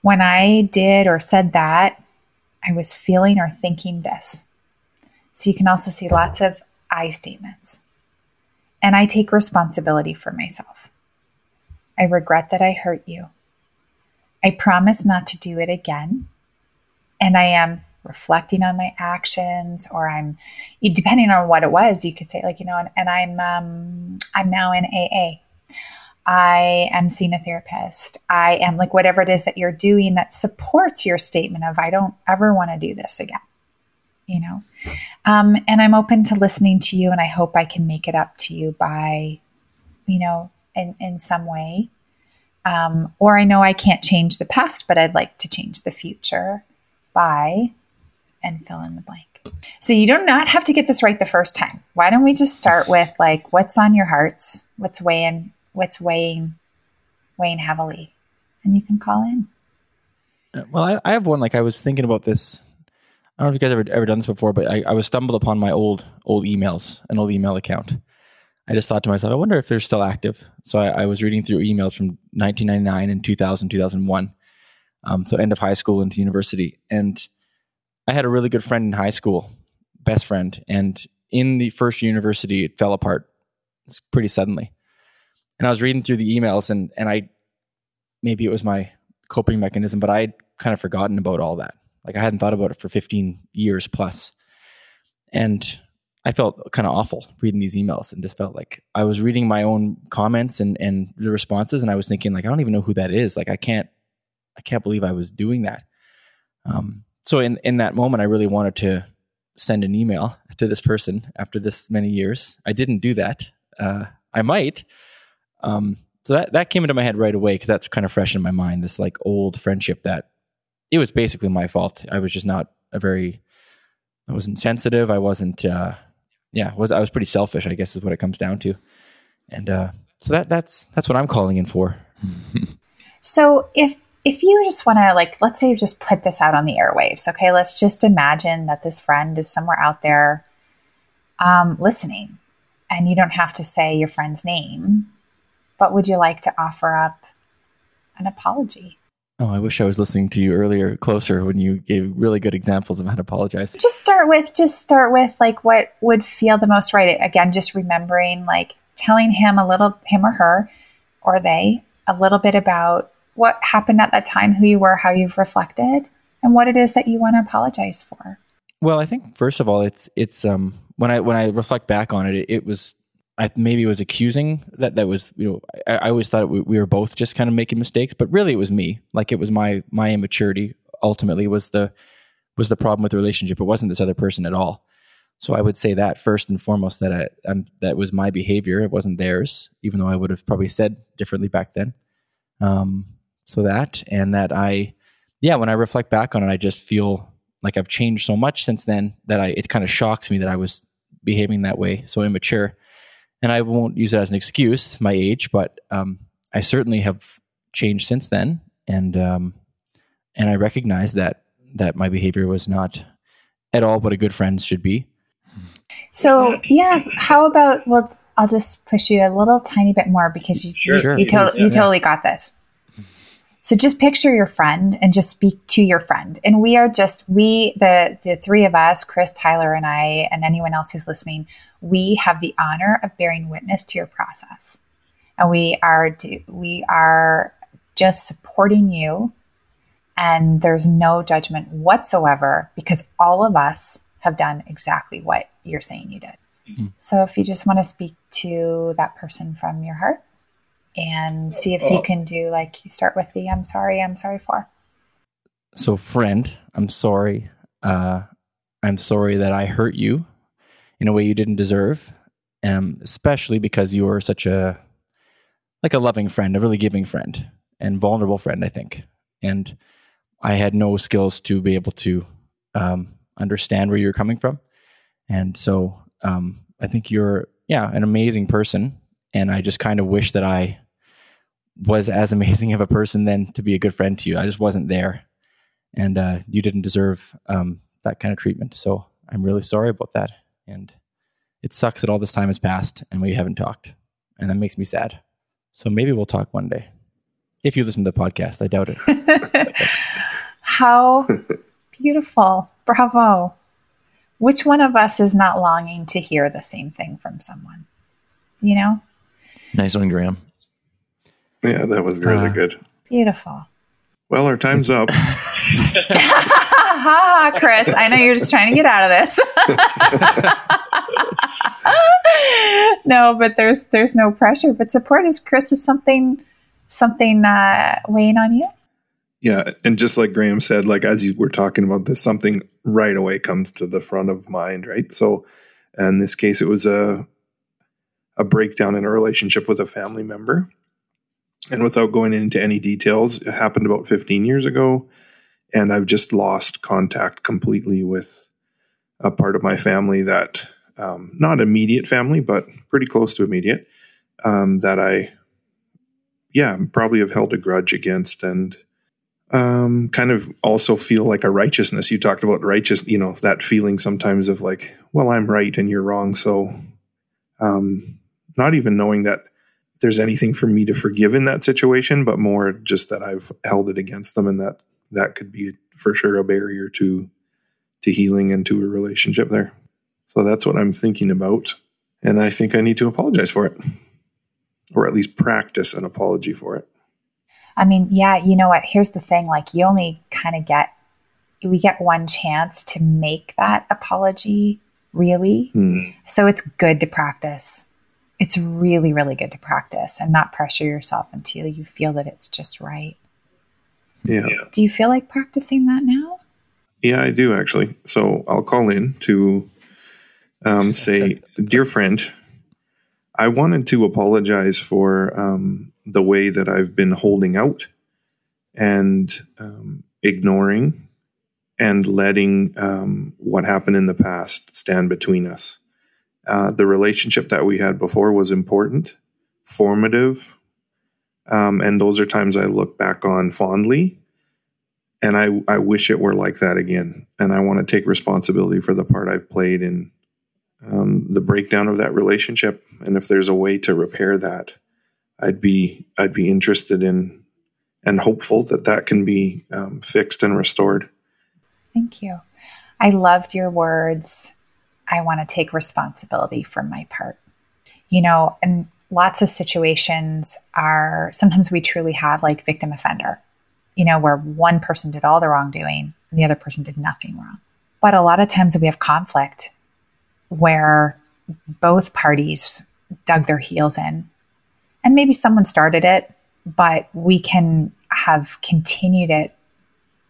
S5: When I did or said that, I was feeling or thinking this. So you can also see lots of I statements and I take responsibility for myself. I regret that I hurt you. I promise not to do it again. And I am reflecting on my actions, or I'm depending on what it was. You could say like you know, and, and I'm um, I'm now in AA. I am seeing a therapist. I am like whatever it is that you're doing that supports your statement of I don't ever want to do this again. You know, um, and I'm open to listening to you, and I hope I can make it up to you by, you know, in, in some way. Um, or I know I can't change the past, but I'd like to change the future by, and fill in the blank. So you do not have to get this right the first time. Why don't we just start with like what's on your hearts, what's weighing, what's weighing, weighing heavily, and you can call in.
S3: Well, I, I have one. Like I was thinking about this. I don't know if you guys ever ever done this before, but I, I was stumbled upon my old old emails, an old email account. I just thought to myself, I wonder if they're still active. So I, I was reading through emails from 1999 and 2000, 2001. Um, so end of high school into university, and I had a really good friend in high school, best friend, and in the first university, it fell apart. Pretty suddenly, and I was reading through the emails, and and I maybe it was my coping mechanism, but I'd kind of forgotten about all that. Like I hadn't thought about it for 15 years plus. And I felt kind of awful reading these emails and just felt like I was reading my own comments and, and the responses. And I was thinking like, I don't even know who that is. Like I can't, I can't believe I was doing that. Um, so in, in that moment, I really wanted to send an email to this person after this many years. I didn't do that. Uh, I might. Um, so that, that came into my head right away because that's kind of fresh in my mind. This like old friendship that it was basically my fault. I was just not a very, I wasn't sensitive. I wasn't, uh, yeah, was I was pretty selfish. I guess is what it comes down to. And uh, so that that's that's what I'm calling in for.
S5: So if if you just want to like let's say you just put this out on the airwaves, okay? Let's just imagine that this friend is somewhere out there um, listening, and you don't have to say your friend's name, but would you like to offer up an apology?
S3: Oh, I wish I was listening to you earlier, closer, when you gave really good examples of how to apologize.
S5: Just start with, just start with like what would feel the most right. Again, just remembering like telling him a little, him or her, or they, a little bit about what happened at that time, who you were, how you've reflected, and what it is that you want to apologize for.
S3: Well, I think first of all, it's it's um when I when I reflect back on it, it, it was I maybe was accusing that that was you know I, I always thought we, we, were both just kind of making mistakes, but really it was me. Like it was my my immaturity ultimately was the was the problem with the relationship. It wasn't this other person at all. So I would say that first and foremost that I um, that was my behavior. It wasn't theirs, even though I would have probably said differently back then. Um, so that and that I yeah when I reflect back on it, I just feel like I've changed so much since then that I it kind of shocks me that I was behaving that way, so immature and I won't use it as an excuse, my age, but um, I certainly have changed since then, and um, and I recognize that that my behavior was not at all what a good friend should be.
S5: So yeah, how about well, I'll just push you a little tiny bit more because you sure. you, you, to- you totally got this. So just picture your friend and just speak to your friend. And we are just we the the three of us, Chris, Tyler, and I, and anyone else who's listening, we have the honor of bearing witness to your process. And we are we are just supporting you and there's no judgment whatsoever because all of us have done exactly what you're saying you did. Mm-hmm. So if you just want to speak to that person from your heart and see if you can do like you start with the I'm sorry, I'm sorry for.
S3: So friend, I'm sorry. Uh, I'm sorry that I hurt you in a way you didn't deserve, um, especially because you were such a like a loving friend, a really giving friend, and vulnerable friend. I think, and I had no skills to be able to um, understand where you're coming from, and so um, I think you're yeah an amazing person, and I just kind of wish that I was as amazing of a person then to be a good friend to you. I just wasn't there, and uh, you didn't deserve um, that kind of treatment. So I'm really sorry about that. And it sucks that all this time has passed and we haven't talked. And that makes me sad. So maybe we'll talk one day. If you listen to the podcast, I doubt it.
S5: How beautiful. Bravo. Which one of us is not longing to hear the same thing from someone? You know?
S4: Nice one, Graham.
S2: Yeah, that was really uh, good.
S5: Beautiful.
S2: Well, our time's up.
S5: ha, ha, Chris. I know you're just trying to get out of this. no, but there's there's no pressure. But support is Chris is something something uh, weighing on you.
S2: Yeah, and just like Graham said, like as you were talking about this, something right away comes to the front of mind, right? So, in this case, it was a a breakdown in a relationship with a family member, and without going into any details, it happened about 15 years ago and I've just lost contact completely with a part of my family that um, not immediate family, but pretty close to immediate um, that I, yeah, probably have held a grudge against and um, kind of also feel like a righteousness. You talked about righteous, you know, that feeling sometimes of like, well, I'm right and you're wrong. So, um, not even knowing that there's anything for me to forgive in that situation, but more just that I've held it against them and that that could be for sure a barrier to to healing and to a relationship there. So that's what I'm thinking about. And I think I need to apologize for it. Or at least practice an apology for it.
S5: I mean, yeah, you know what? Here's the thing like, you only kind of get, we get one chance to make that apology really. Hmm. So it's good to practice. It's really, really good to practice and not pressure yourself until you feel that it's just right.
S2: Yeah.
S5: Do you feel like practicing that now?
S2: Yeah, I do actually. So I'll call in to um, say, Dear friend, I wanted to apologize for um, the way that I've been holding out and um, ignoring and letting um, what happened in the past stand between us. Uh, the relationship that we had before was important, formative, um, and those are times I look back on fondly. And I, I wish it were like that again. And I want to take responsibility for the part I've played in um, the breakdown of that relationship. And if there's a way to repair that, I'd be I'd be interested in and hopeful that that can be um, fixed and restored.
S5: Thank you. I loved your words. I want to take responsibility for my part. You know, and lots of situations are sometimes we truly have like victim offender, you know, where one person did all the wrongdoing and the other person did nothing wrong. But a lot of times we have conflict where both parties dug their heels in. And maybe someone started it, but we can have continued it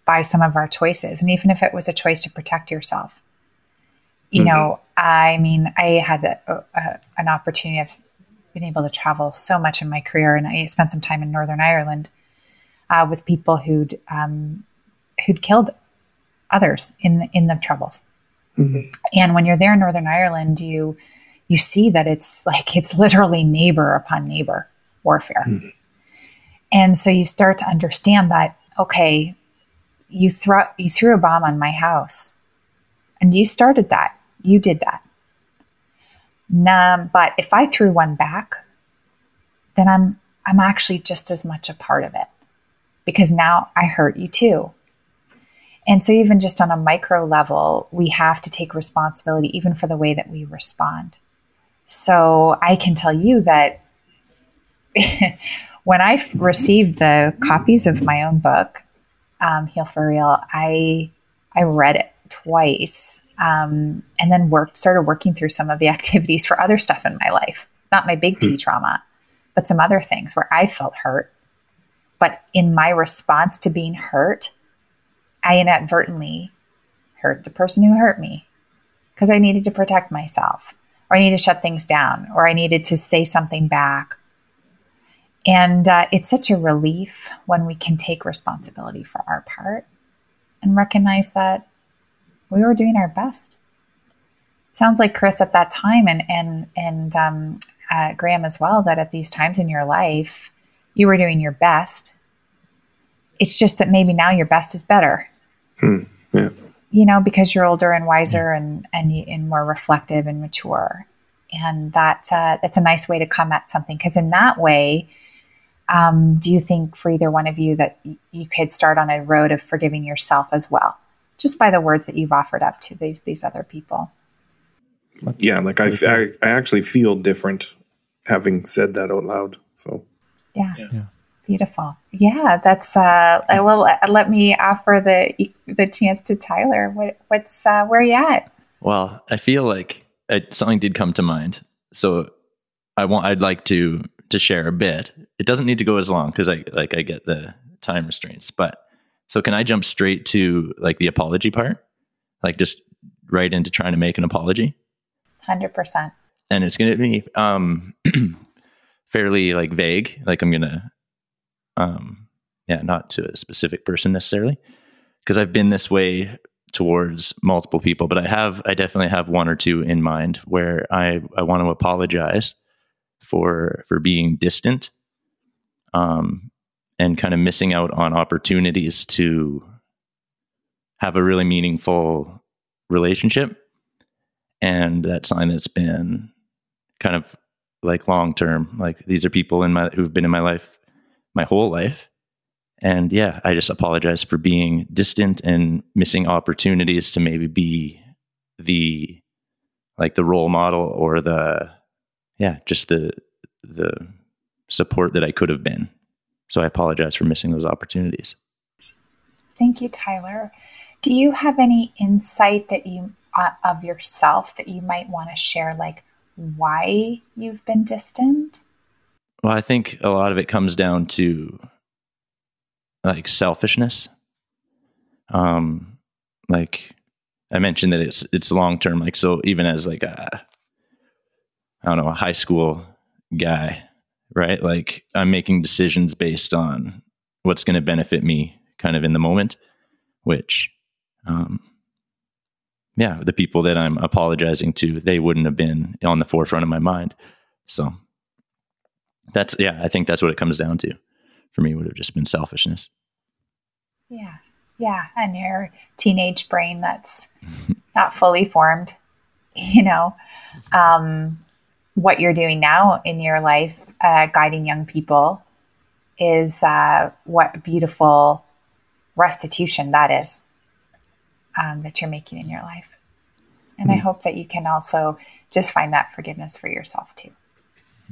S5: by some of our choices. And even if it was a choice to protect yourself, you mm-hmm. know, I mean, I had a, a, an opportunity of being able to travel so much in my career, and I spent some time in Northern Ireland uh, with people who'd um, who'd killed others in in the troubles. Mm-hmm. And when you're there in Northern Ireland, you you see that it's like it's literally neighbor upon neighbor warfare. Mm-hmm. And so you start to understand that okay, you threw you threw a bomb on my house, and you started that. You did that. But if I threw one back, then I'm I'm actually just as much a part of it because now I hurt you too. And so, even just on a micro level, we have to take responsibility even for the way that we respond. So, I can tell you that when I received the copies of my own book, um, Heal for Real, I I read it twice, um, and then worked started working through some of the activities for other stuff in my life, not my big T hmm. trauma, but some other things where I felt hurt. But in my response to being hurt, I inadvertently hurt the person who hurt me because I needed to protect myself, or I needed to shut things down, or I needed to say something back. And uh, it's such a relief when we can take responsibility for our part and recognize that we were doing our best. It sounds like Chris at that time, and and and um, uh, Graham as well, that at these times in your life, you were doing your best. It's just that maybe now your best is better.
S2: Hmm. Yeah.
S5: You know, because you're older and wiser and and and more reflective and mature, and that uh, that's a nice way to come at something. Because in that way, um, do you think for either one of you that y- you could start on a road of forgiving yourself as well, just by the words that you've offered up to these these other people?
S2: yeah, like I, I, I actually feel different having said that out loud. So
S5: yeah. yeah. Beautiful. Yeah, that's. Uh, well, let me offer the the chance to Tyler. What, what's uh, where are you at?
S4: Well, I feel like something did come to mind, so I want. I'd like to to share a bit. It doesn't need to go as long because I like I get the time restraints. But so can I jump straight to like the apology part? Like just right into trying to make an apology.
S5: Hundred percent.
S4: And it's going to be um, fairly like vague. Like I'm going to um, yeah, not to a specific person necessarily, because I've been this way towards multiple people, but I have, I definitely have one or two in mind where I, I want to apologize for, for being distant, um, and kind of missing out on opportunities to have a really meaningful relationship. And that's something that's been kind of like long term. Like these are people in my who've been in my life my whole life. And yeah, I just apologize for being distant and missing opportunities to maybe be the like the role model or the yeah, just the the support that I could have been. So I apologize for missing those opportunities.
S5: Thank you, Tyler. Do you have any insight that you uh, of yourself that you might want to share like why you've been distant?
S4: Well, I think a lot of it comes down to like selfishness. Um, like I mentioned that it's it's long term. Like so, even as like a I don't know a high school guy, right? Like I'm making decisions based on what's going to benefit me, kind of in the moment. Which, um, yeah, the people that I'm apologizing to, they wouldn't have been on the forefront of my mind. So that's yeah i think that's what it comes down to for me would have just been selfishness
S5: yeah yeah and your teenage brain that's not fully formed you know um, what you're doing now in your life uh, guiding young people is uh, what beautiful restitution that is um, that you're making in your life. And I hope that you can also just find that forgiveness for yourself too.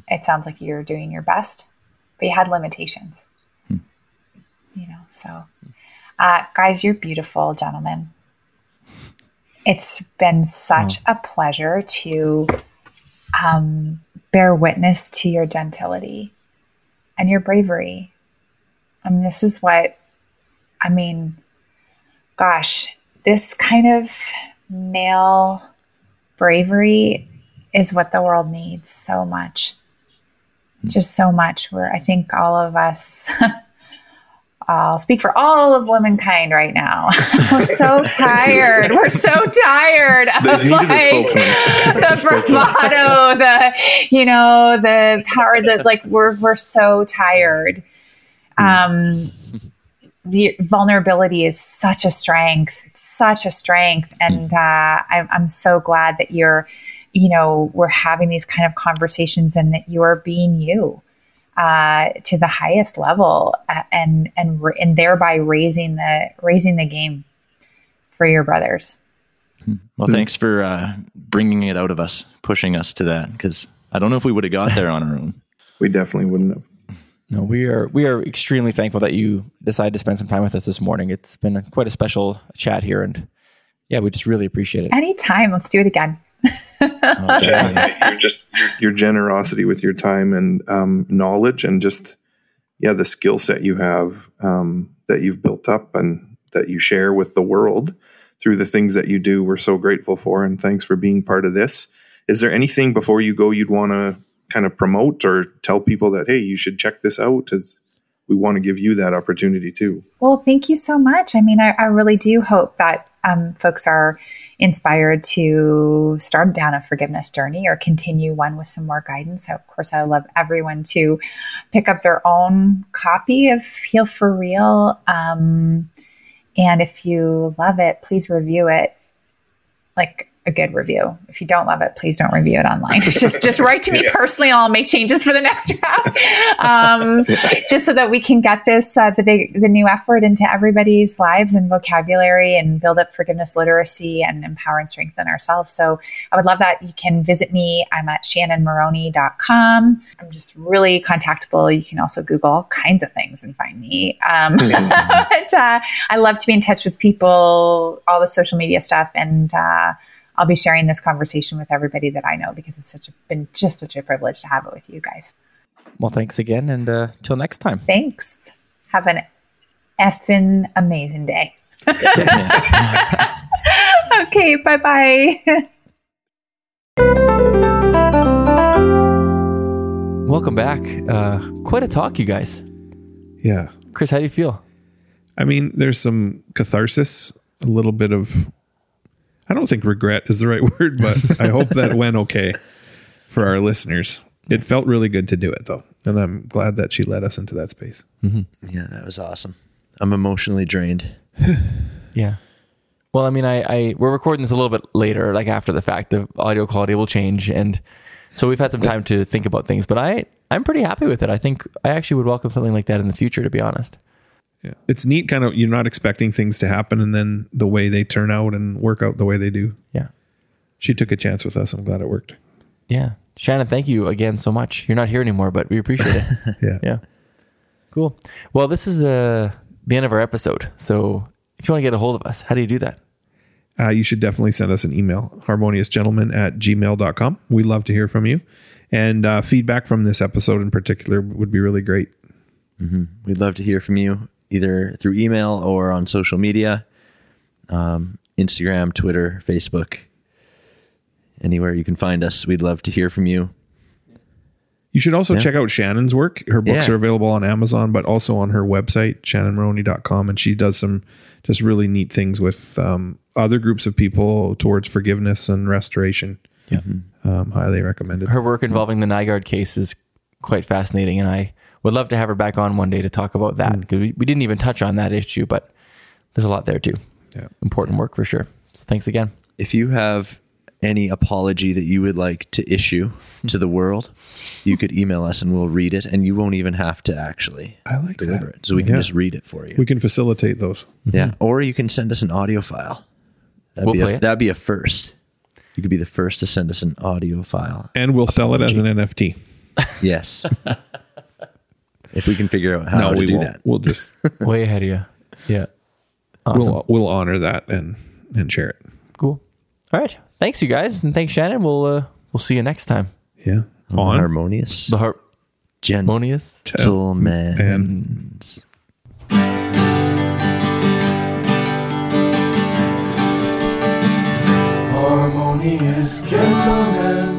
S5: It sounds like you're doing your best, but you had limitations. You know, so uh, guys, you're beautiful, gentlemen. It's been such a pleasure to um, bear witness to your gentility and your bravery. I mean, this is what, I mean, gosh, this kind of male bravery is what the world needs so much. Hmm. Just so much. Where I think all of us, I'll speak for all of womankind right now. We're so tired. We're so tired of
S2: They needed a
S5: like the bravado, the you know, the power that like we're we're so tired. Um the vulnerability is such a strength, such a strength, and uh, I'm, I'm so glad that you're, you know, we're having these kind of conversations and that you are being you uh, to the highest level, uh, and and and thereby raising the raising the game for your brothers.
S4: Well, thanks for uh, bringing it out of us, pushing us to that, because I don't know if we would have got there on our own.
S2: We definitely wouldn't have.
S3: No, we are we are extremely thankful that you decided to spend some time with us this morning. It's been a, quite a special chat here, and yeah, we just really appreciate it.
S5: Anytime, let's do it again.
S2: You're just your, your generosity with your time and um, knowledge and just yeah the skill set you have um, that you've built up and that you share with the world through the things that you do we're so grateful for and thanks for being part of this. Is there anything before you go you'd want to kind of promote or tell people that hey you should check this out as we want to give you that opportunity too?
S5: Well, thank you so much. I mean, I, I really do hope that um, folks are inspired to start down a forgiveness journey or continue one with some more guidance. Of course, I love everyone to pick up their own copy of Heal for Real. Um, and if you love it, please review it like a good review. If you don't love it, please don't review it online. just just write to me personally, and I'll make changes for the next round, um, just so that we can get this uh, the big the new effort into everybody's lives and vocabulary and build up forgiveness literacy and empower and strengthen ourselves. So I would love that. You can visit me. I'm at shannonmoroney.com. I'm just really contactable. You can also Google all kinds of things and find me. Um, but uh, I love to be in touch with people, all the social media stuff, and uh, I'll be sharing this conversation with everybody that I know because it's such a, been just such a privilege to have it with you guys.
S3: Well, thanks again, and uh, till next time.
S5: Thanks. Have an effing amazing day. okay, bye bye.
S3: Welcome back. Uh, quite a talk, you guys.
S6: Yeah.
S3: Chris, how do you feel?
S6: I mean, there's some catharsis, a little bit of, I don't think regret is the right word, but I hope that went okay for our listeners. It felt really good to do it though. And I'm glad that she led us into that space. Mm-hmm.
S7: Yeah, that was awesome. I'm emotionally drained.
S3: Yeah. Well, I mean, I, I we're recording this a little bit later, like after the fact. The audio quality will change, and so we've had some time to think about things. But I, I'm pretty happy with it. I think I actually would welcome something like that in the future. To be honest.
S6: Yeah. It's neat kind of you're not expecting things to happen and then the way they turn out and work out the way they do.
S3: Yeah.
S6: She took a chance with us. I'm glad it worked.
S3: Yeah. Shannon, thank you again so much. You're not here anymore, but we appreciate it.
S6: Yeah.
S3: yeah. Cool. Well, this is the the end of our episode. So if you want to get a hold of us, how do you do that?
S6: uh, you should definitely send us an email harmoniousgentleman at gmail.com we love to hear from you and uh, feedback from this episode in particular would be really great
S7: We'd love to hear from you either through email or on social media um, Instagram, Twitter, Facebook. Anywhere you can find us, we'd love to hear from you.
S6: you should also check out shannon's work her books
S7: Yeah.
S6: are available on amazon but also on her website shannonmoroney.com and she does some just really neat things with um, other groups of people towards forgiveness and restoration
S3: Yeah.
S6: um, highly recommended
S3: Her work involving the Nygaard case is quite fascinating, and I would love to have her back on one day to talk about that hmm. because we, we didn't even touch on that issue, but there's a lot there too.
S6: Yeah.
S3: Important work for sure. So thanks again.
S7: If you have
S4: any apology that you would like to issue to the world, you could email us and we'll read it, and you won't even have to actually
S2: I like
S4: deliver
S2: that.
S4: it. So we can
S2: Yeah.
S4: just read it for you.
S2: We can facilitate those. Mm-hmm.
S4: yeah, or you can send us an audio file. That'd
S3: We'll
S4: be
S3: play
S4: a,
S3: it.
S4: that'd be a first. You could be the first to send us an audio file.
S2: And we'll sell it as an NFT.
S4: Yes. if we can figure out how
S2: no,
S4: to
S2: we
S4: do
S2: won't.
S4: that.
S2: We'll just
S3: Way ahead of you. Yeah. Awesome.
S2: we'll we'll honor that and and share it.
S3: cool. All right. Thanks, you guys, and thanks, Shannon. We'll uh, we'll see you next time.
S2: Yeah.
S4: On harmonious,
S3: The harmonious.
S4: gentlemen.
S8: harmonious gentlemen.